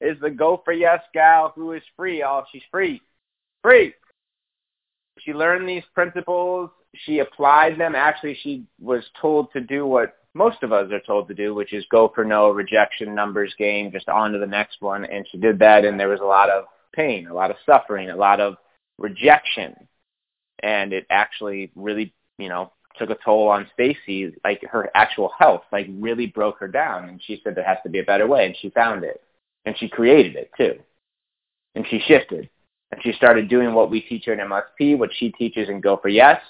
is the Go for Yes gal who is free. Oh, she's free. Free. She learned these principles. She applied them. Actually, she was told to do what most of us are told to do, which is go for no, rejection, numbers game, just on to the next one. And she did that, and there was a lot of pain, a lot of suffering, a lot of rejection. And it actually really, you know, took a toll on Stacey, like her actual health, like really broke her down. And she said there has to be a better way, and she found it and she created it too. And she shifted. And she started doing what we teach her in MSP, what she teaches in Go for Yes,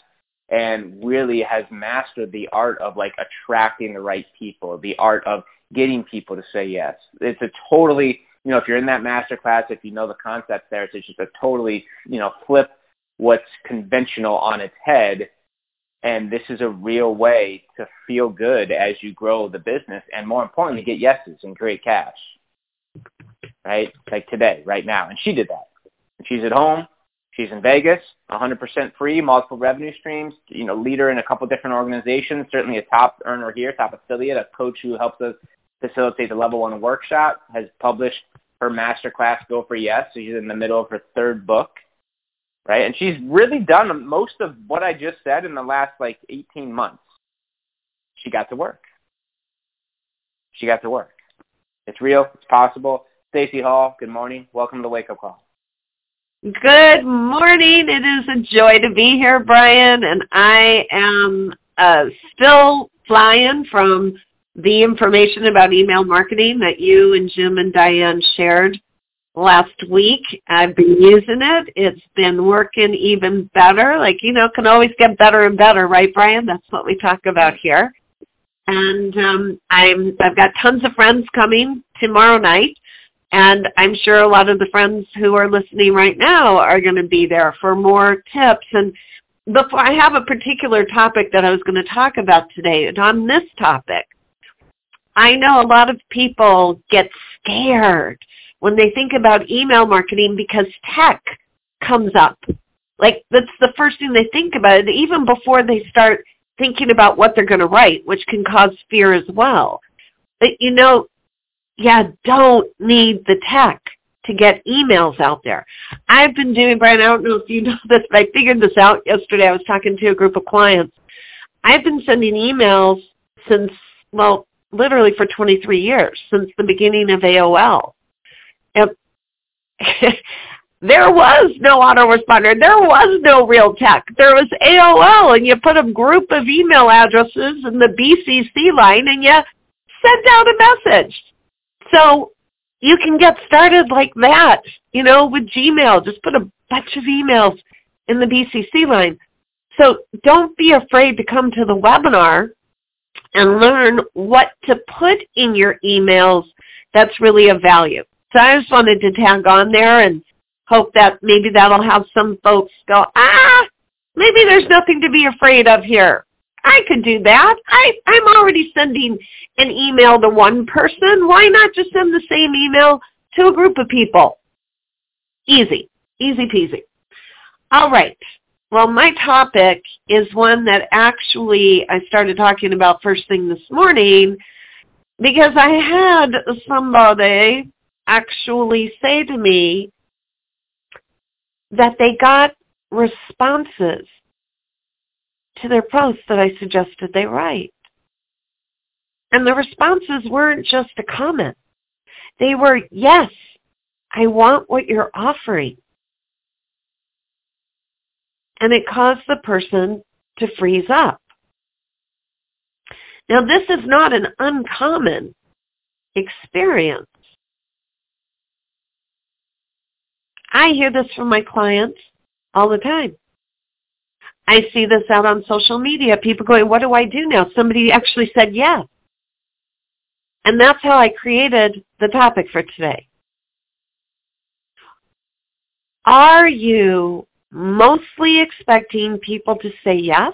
and really has mastered the art of like attracting the right people, the art of getting people to say yes. It's a totally, you know, if you're in that master class, if you know the concepts there, it's just a totally, you know, flip what's conventional on its head. And this is a real way to feel good as you grow the business and more importantly, get yeses and create cash right? Like today, right now. And she did that. She's at home. She's in Vegas, 100% free, multiple revenue streams, you know, leader in a couple different organizations, certainly a top earner here, top affiliate, a coach who helps us facilitate the level one workshop, has published her masterclass Go for Yes. So she's in the middle of her third book, right? And she's really done most of what I just said in the last like 18 months. She got to work. She got to work. It's real. It's possible. Stacey Hall, good morning. Welcome to the Wake Up Call. Good morning. It is a joy to be here, Brian, and I am uh, still flying from the information about email marketing that you and Jim and Diane shared last week. I've been using it. It's been working even better. Like, you know, can always get better and better, right, Brian? That's what we talk about here. And um, I'm I've got tons of friends coming tomorrow night and I'm sure a lot of the friends who are listening right now are going to be there for more tips. And before I have a particular topic that I was going to talk about today, and on this topic, I know a lot of people get scared when they think about email marketing because tech comes up. Like that's the first thing they think about, even before they start thinking about what they're going to write, which can cause fear as well. But you know, yeah, don't need the tech to get emails out there. I've been doing, Brian, I don't know if you know this, but I figured this out yesterday. I was talking to a group of clients. I've been sending emails since, well, literally for 23 years, since the beginning of AOL. And there was no autoresponder. There was no real tech. There was AOL, and you put a group of email addresses in the BCC line, and you sent out a message. So you can get started like that, you know, with Gmail. Just put a bunch of emails in the BCC line. So don't be afraid to come to the webinar and learn what to put in your emails that's really of value. So I just wanted to tag on there and hope that maybe that'll have some folks go, ah, maybe there's nothing to be afraid of here. I could do that. I, I'm already sending an email to one person. Why not just send the same email to a group of people? Easy. Easy peasy. All right. Well, my topic is one that actually I started talking about first thing this morning because I had somebody actually say to me that they got responses to their posts that I suggested they write. And the responses weren't just a comment. They were, yes, I want what you're offering. And it caused the person to freeze up. Now this is not an uncommon experience. I hear this from my clients all the time. I see this out on social media. People going, what do I do now? Somebody actually said yes. And that's how I created the topic for today. Are you mostly expecting people to say yes?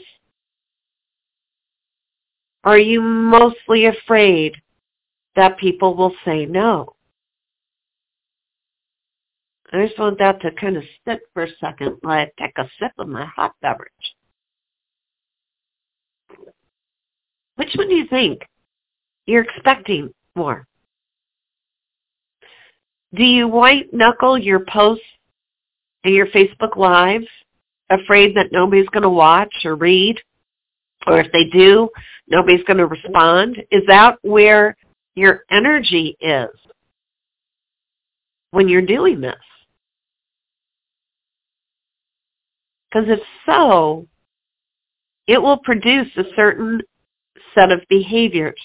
Are you mostly afraid that people will say no? I just want that to kind of sit for a second while I take a sip of my hot beverage. Which one do you think you're expecting more? Do you white knuckle your posts and your Facebook Lives afraid that nobody's going to watch or read? Or if they do, nobody's going to respond? Is that where your energy is when you're doing this? Because if so, it will produce a certain set of behaviors.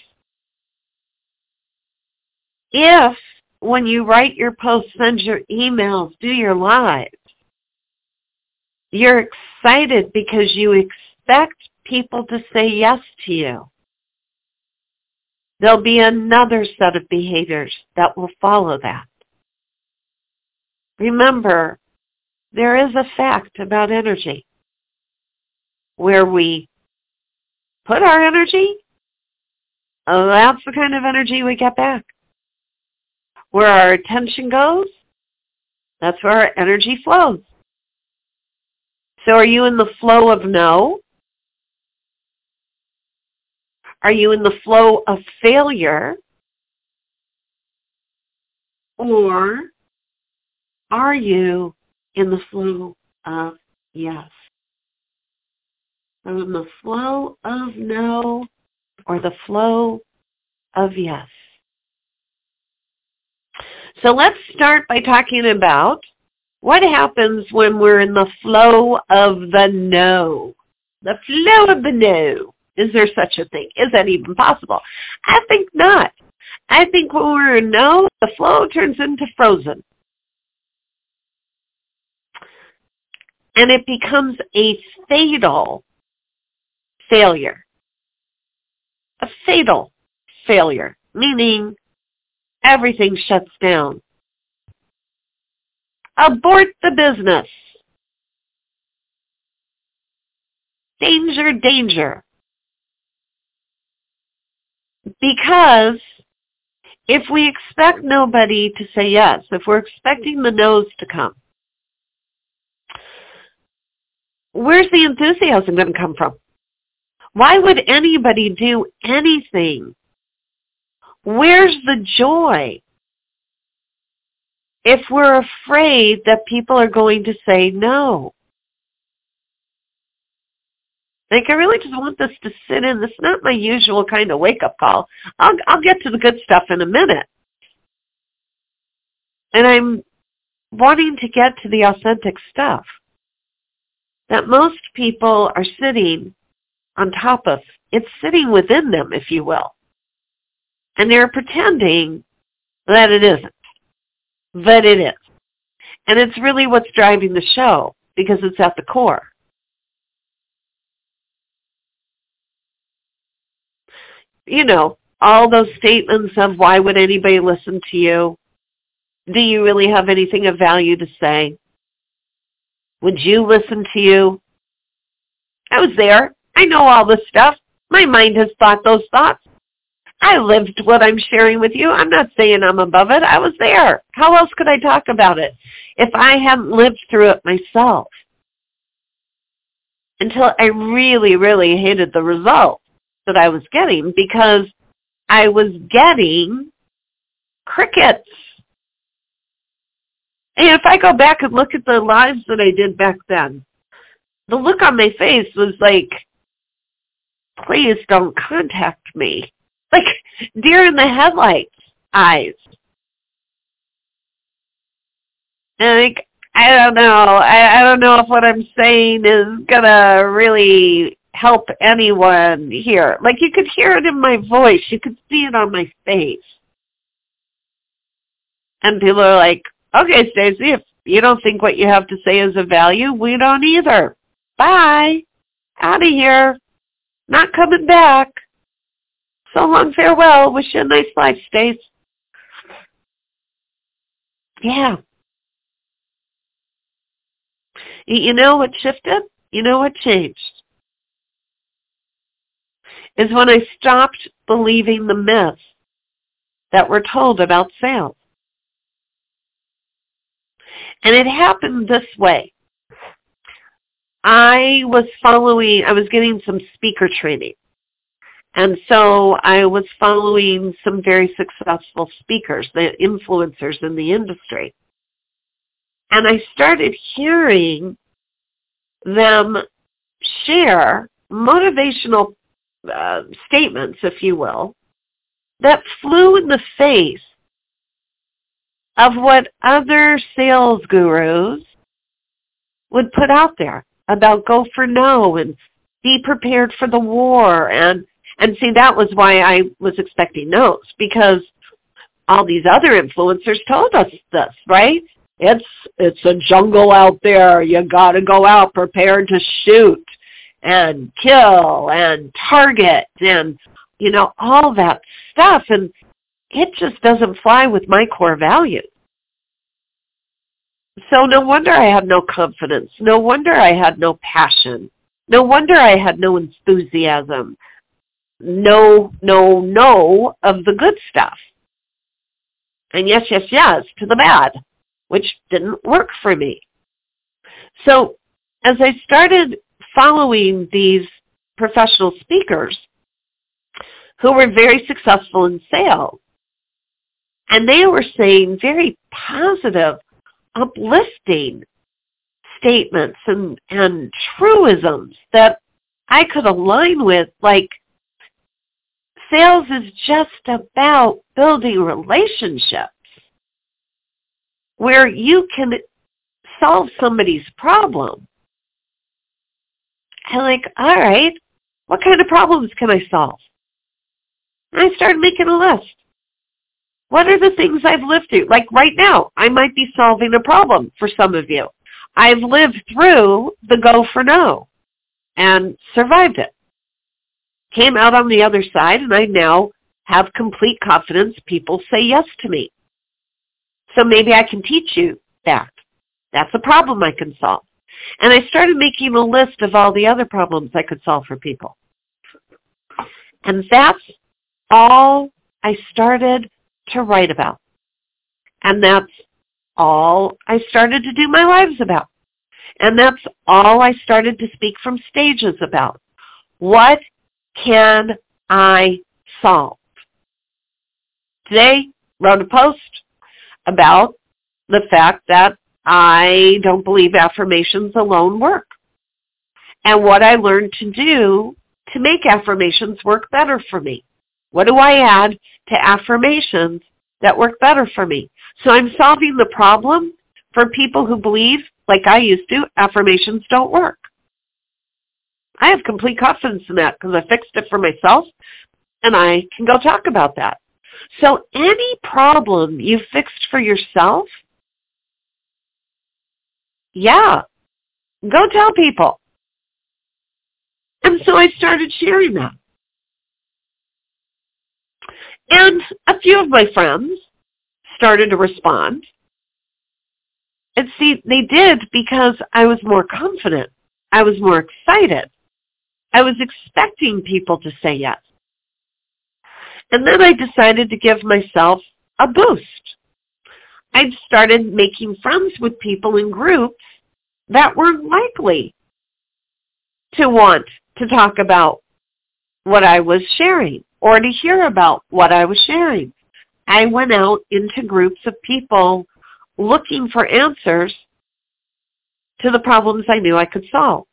If when you write your posts, send your emails, do your lives, you're excited because you expect people to say yes to you. There'll be another set of behaviors that will follow that. Remember, there is a fact about energy where we put our energy, that's the kind of energy we get back. Where our attention goes, that's where our energy flows. So are you in the flow of no? Are you in the flow of failure? Or are you in the flow of yes? So in the flow of no or the flow of yes. So let's start by talking about what happens when we're in the flow of the no. The flow of the no. Is there such a thing? Is that even possible? I think not. I think when we're in no, the flow turns into frozen. And it becomes a fatal failure. A fatal failure, meaning everything shuts down. Abort the business. Danger, danger. Because if we expect nobody to say yes, if we're expecting the no's to come, where's the enthusiasm going to come from? Why would anybody do anything? Where's the joy? If we're afraid that people are going to say no. Like I really just want this to sit in. This is not my usual kind of wake up call. I'll I'll get to the good stuff in a minute. And I'm wanting to get to the authentic stuff that most people are sitting on top of. It's sitting within them, if you will. And they're pretending that it isn't. But it is. And it's really what's driving the show because it's at the core. You know, all those statements of why would anybody listen to you? Do you really have anything of value to say? Would you listen to you? I was there. I know all this stuff. My mind has thought those thoughts. I lived what I'm sharing with you. I'm not saying I'm above it. I was there. How else could I talk about it if I hadn't lived through it myself? Until I really, really hated the results that I was getting because I was getting crickets. And if I go back and look at the lives that I did back then, the look on my face was like, please don't contact me. Like deer in the headlights eyes. And like, I don't know. I, I don't know if what I'm saying is gonna really help anyone here. Like you could hear it in my voice. You could see it on my face. And people are like, okay, Stacey, if you don't think what you have to say is of value, we don't either. Bye. Out of here. Not coming back. So long, farewell. Wish you a nice life, Stace. Yeah. You know what shifted? You know what changed? Is when I stopped believing the myths that were told about sales. And it happened this way. I was following, I was getting some speaker training. And so I was following some very successful speakers, the influencers in the industry. And I started hearing them share motivational uh, statements, if you will, that flew in the face of what other sales gurus would put out there about go for no and be prepared for the war and and see that was why I was expecting no's because all these other influencers told us this, right? It's it's a jungle out there. You got to go out prepared to shoot and kill and target and you know all that stuff and it just doesn't fly with my core values. So no wonder I had no confidence. No wonder I had no passion. No wonder I had no enthusiasm. No, no, no of the good stuff. And yes, yes, yes to the bad, which didn't work for me. So as I started following these professional speakers who were very successful in sales, and they were saying very positive, uplifting statements and, and truisms that I could align with, like sales is just about building relationships where you can solve somebody's problem. I'm like, all right, what kind of problems can I solve? And I started making a list. What are the things I've lived through? Like right now, I might be solving a problem for some of you. I've lived through the go for no and survived it. Came out on the other side and I now have complete confidence people say yes to me. So maybe I can teach you that. That's a problem I can solve. And I started making a list of all the other problems I could solve for people. And that's all I started to write about. And that's all I started to do my lives about. And that's all I started to speak from stages about. What can I solve? Today, wrote a post about the fact that I don't believe affirmations alone work. And what I learned to do to make affirmations work better for me. What do I add to affirmations that work better for me? So I'm solving the problem for people who believe, like I used to, affirmations don't work. I have complete confidence in that because I fixed it for myself and I can go talk about that. So any problem you fixed for yourself, yeah, go tell people. And so I started sharing that. And a few of my friends started to respond. And see, they did because I was more confident. I was more excited. I was expecting people to say yes. And then I decided to give myself a boost. I'd started making friends with people in groups that were likely to want to talk about what I was sharing or to hear about what I was sharing. I went out into groups of people looking for answers to the problems I knew I could solve.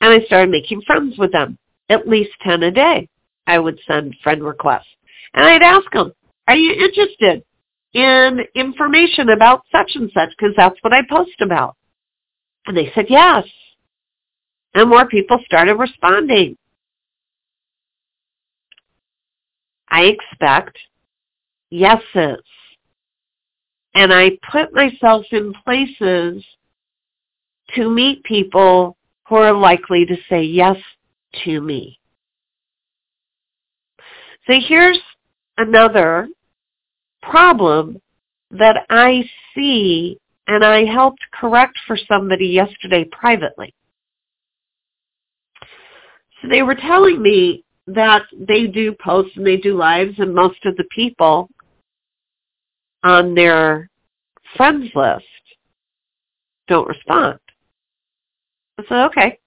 And I started making friends with them, at least 10 a day. I would send friend requests. And I'd ask them, are you interested in information about such and such? Because that's what I post about. And they said yes. And more people started responding. I expect yeses. And I put myself in places to meet people who are likely to say yes to me. So here's another problem that I see and I helped correct for somebody yesterday privately. So they were telling me that they do posts and they do lives and most of the people on their friends list don't respond. I said, okay,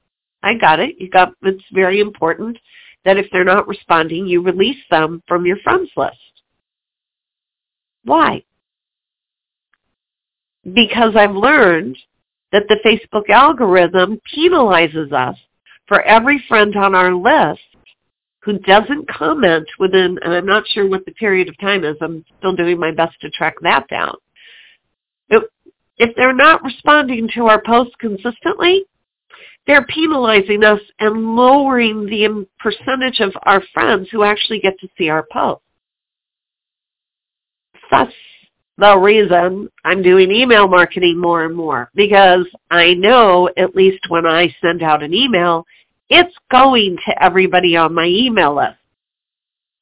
I got it. You got it's very important that if they're not responding, you release them from your friends list. Why? Because I've learned that the Facebook algorithm penalizes us for every friend on our list who doesn't comment within, and I'm not sure what the period of time is. I'm still doing my best to track that down. If they're not responding to our posts consistently, they're penalizing us and lowering the percentage of our friends who actually get to see our posts. That's the reason I'm doing email marketing more and more because I know at least when I send out an email, it's going to everybody on my email list.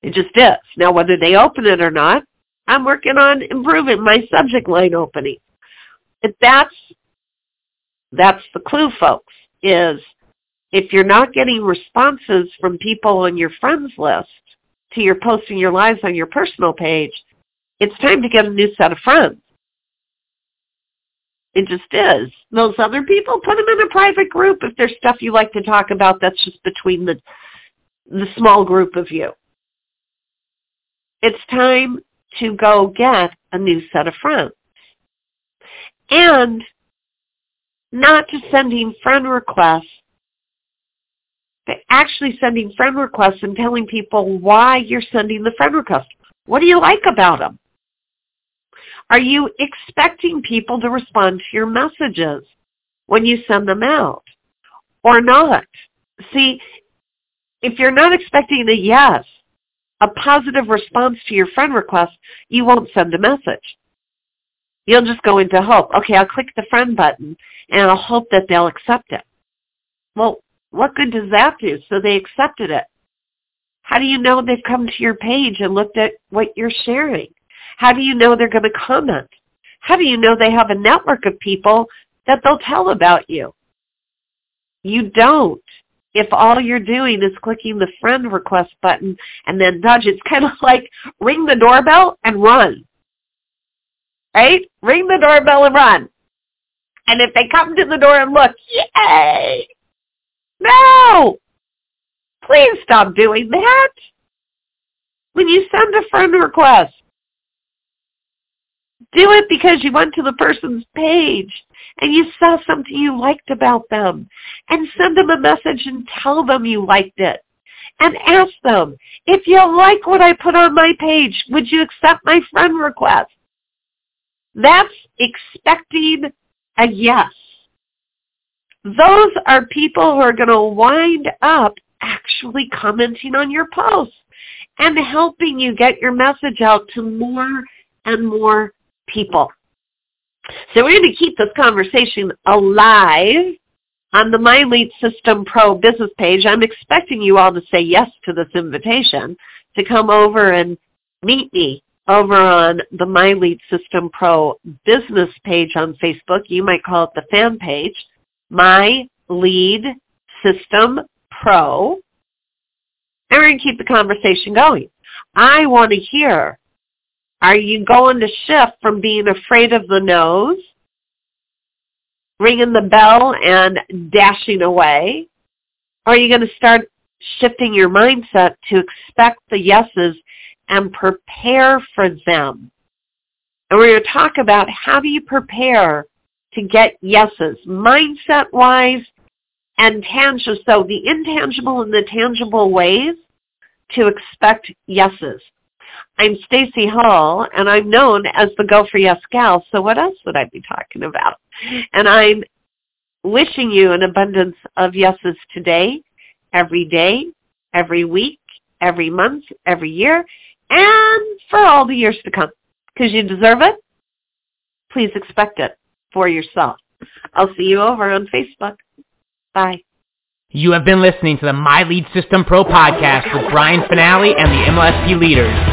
It just is. Now whether they open it or not, I'm working on improving my subject line opening. But that's that's the clue, folks is if you're not getting responses from people on your friends list to your posting your lives on your personal page, it's time to get a new set of friends. It just is. Those other people, put them in a private group if there's stuff you like to talk about that's just between the the small group of you. It's time to go get a new set of friends. And not just sending friend requests, but actually sending friend requests and telling people why you're sending the friend request. What do you like about them? Are you expecting people to respond to your messages when you send them out or not? See, if you're not expecting a yes, a positive response to your friend request, you won't send a message. You'll just go into hope. Okay, I'll click the friend button and I'll hope that they'll accept it. Well, what good does that do? So they accepted it. How do you know they've come to your page and looked at what you're sharing? How do you know they're going to comment? How do you know they have a network of people that they'll tell about you? You don't. If all you're doing is clicking the friend request button and then nudge, it's kind of like ring the doorbell and run. Right? Ring the doorbell and run. And if they come to the door and look, yay! No! Please stop doing that. When you send a friend request, do it because you went to the person's page and you saw something you liked about them. And send them a message and tell them you liked it. And ask them, if you like what I put on my page, would you accept my friend request? That's expecting a yes. Those are people who are going to wind up actually commenting on your posts and helping you get your message out to more and more people. So we're going to keep this conversation alive on the My Lead System Pro business page. I'm expecting you all to say yes to this invitation to come over and meet me over on the My Lead System Pro business page on Facebook. You might call it the fan page. My Lead System Pro. And we're going to keep the conversation going. I want to hear, are you going to shift from being afraid of the no's, ringing the bell and dashing away? Or are you going to start shifting your mindset to expect the yeses and prepare for them. And we're going to talk about how do you prepare to get yeses, mindset-wise and tangible. So the intangible and the tangible ways to expect yeses. I'm Stacey Hall, and I'm known as the Go for Yes gal. So what else would I be talking about? And I'm wishing you an abundance of yeses today, every day, every week, every month, every year, and for all the years to come. Because you deserve it. Please expect it for yourself. I'll see you over on Facebook. Bye. You have been listening to the My Lead System Pro podcast with Brian Fanale and the MLSP leaders.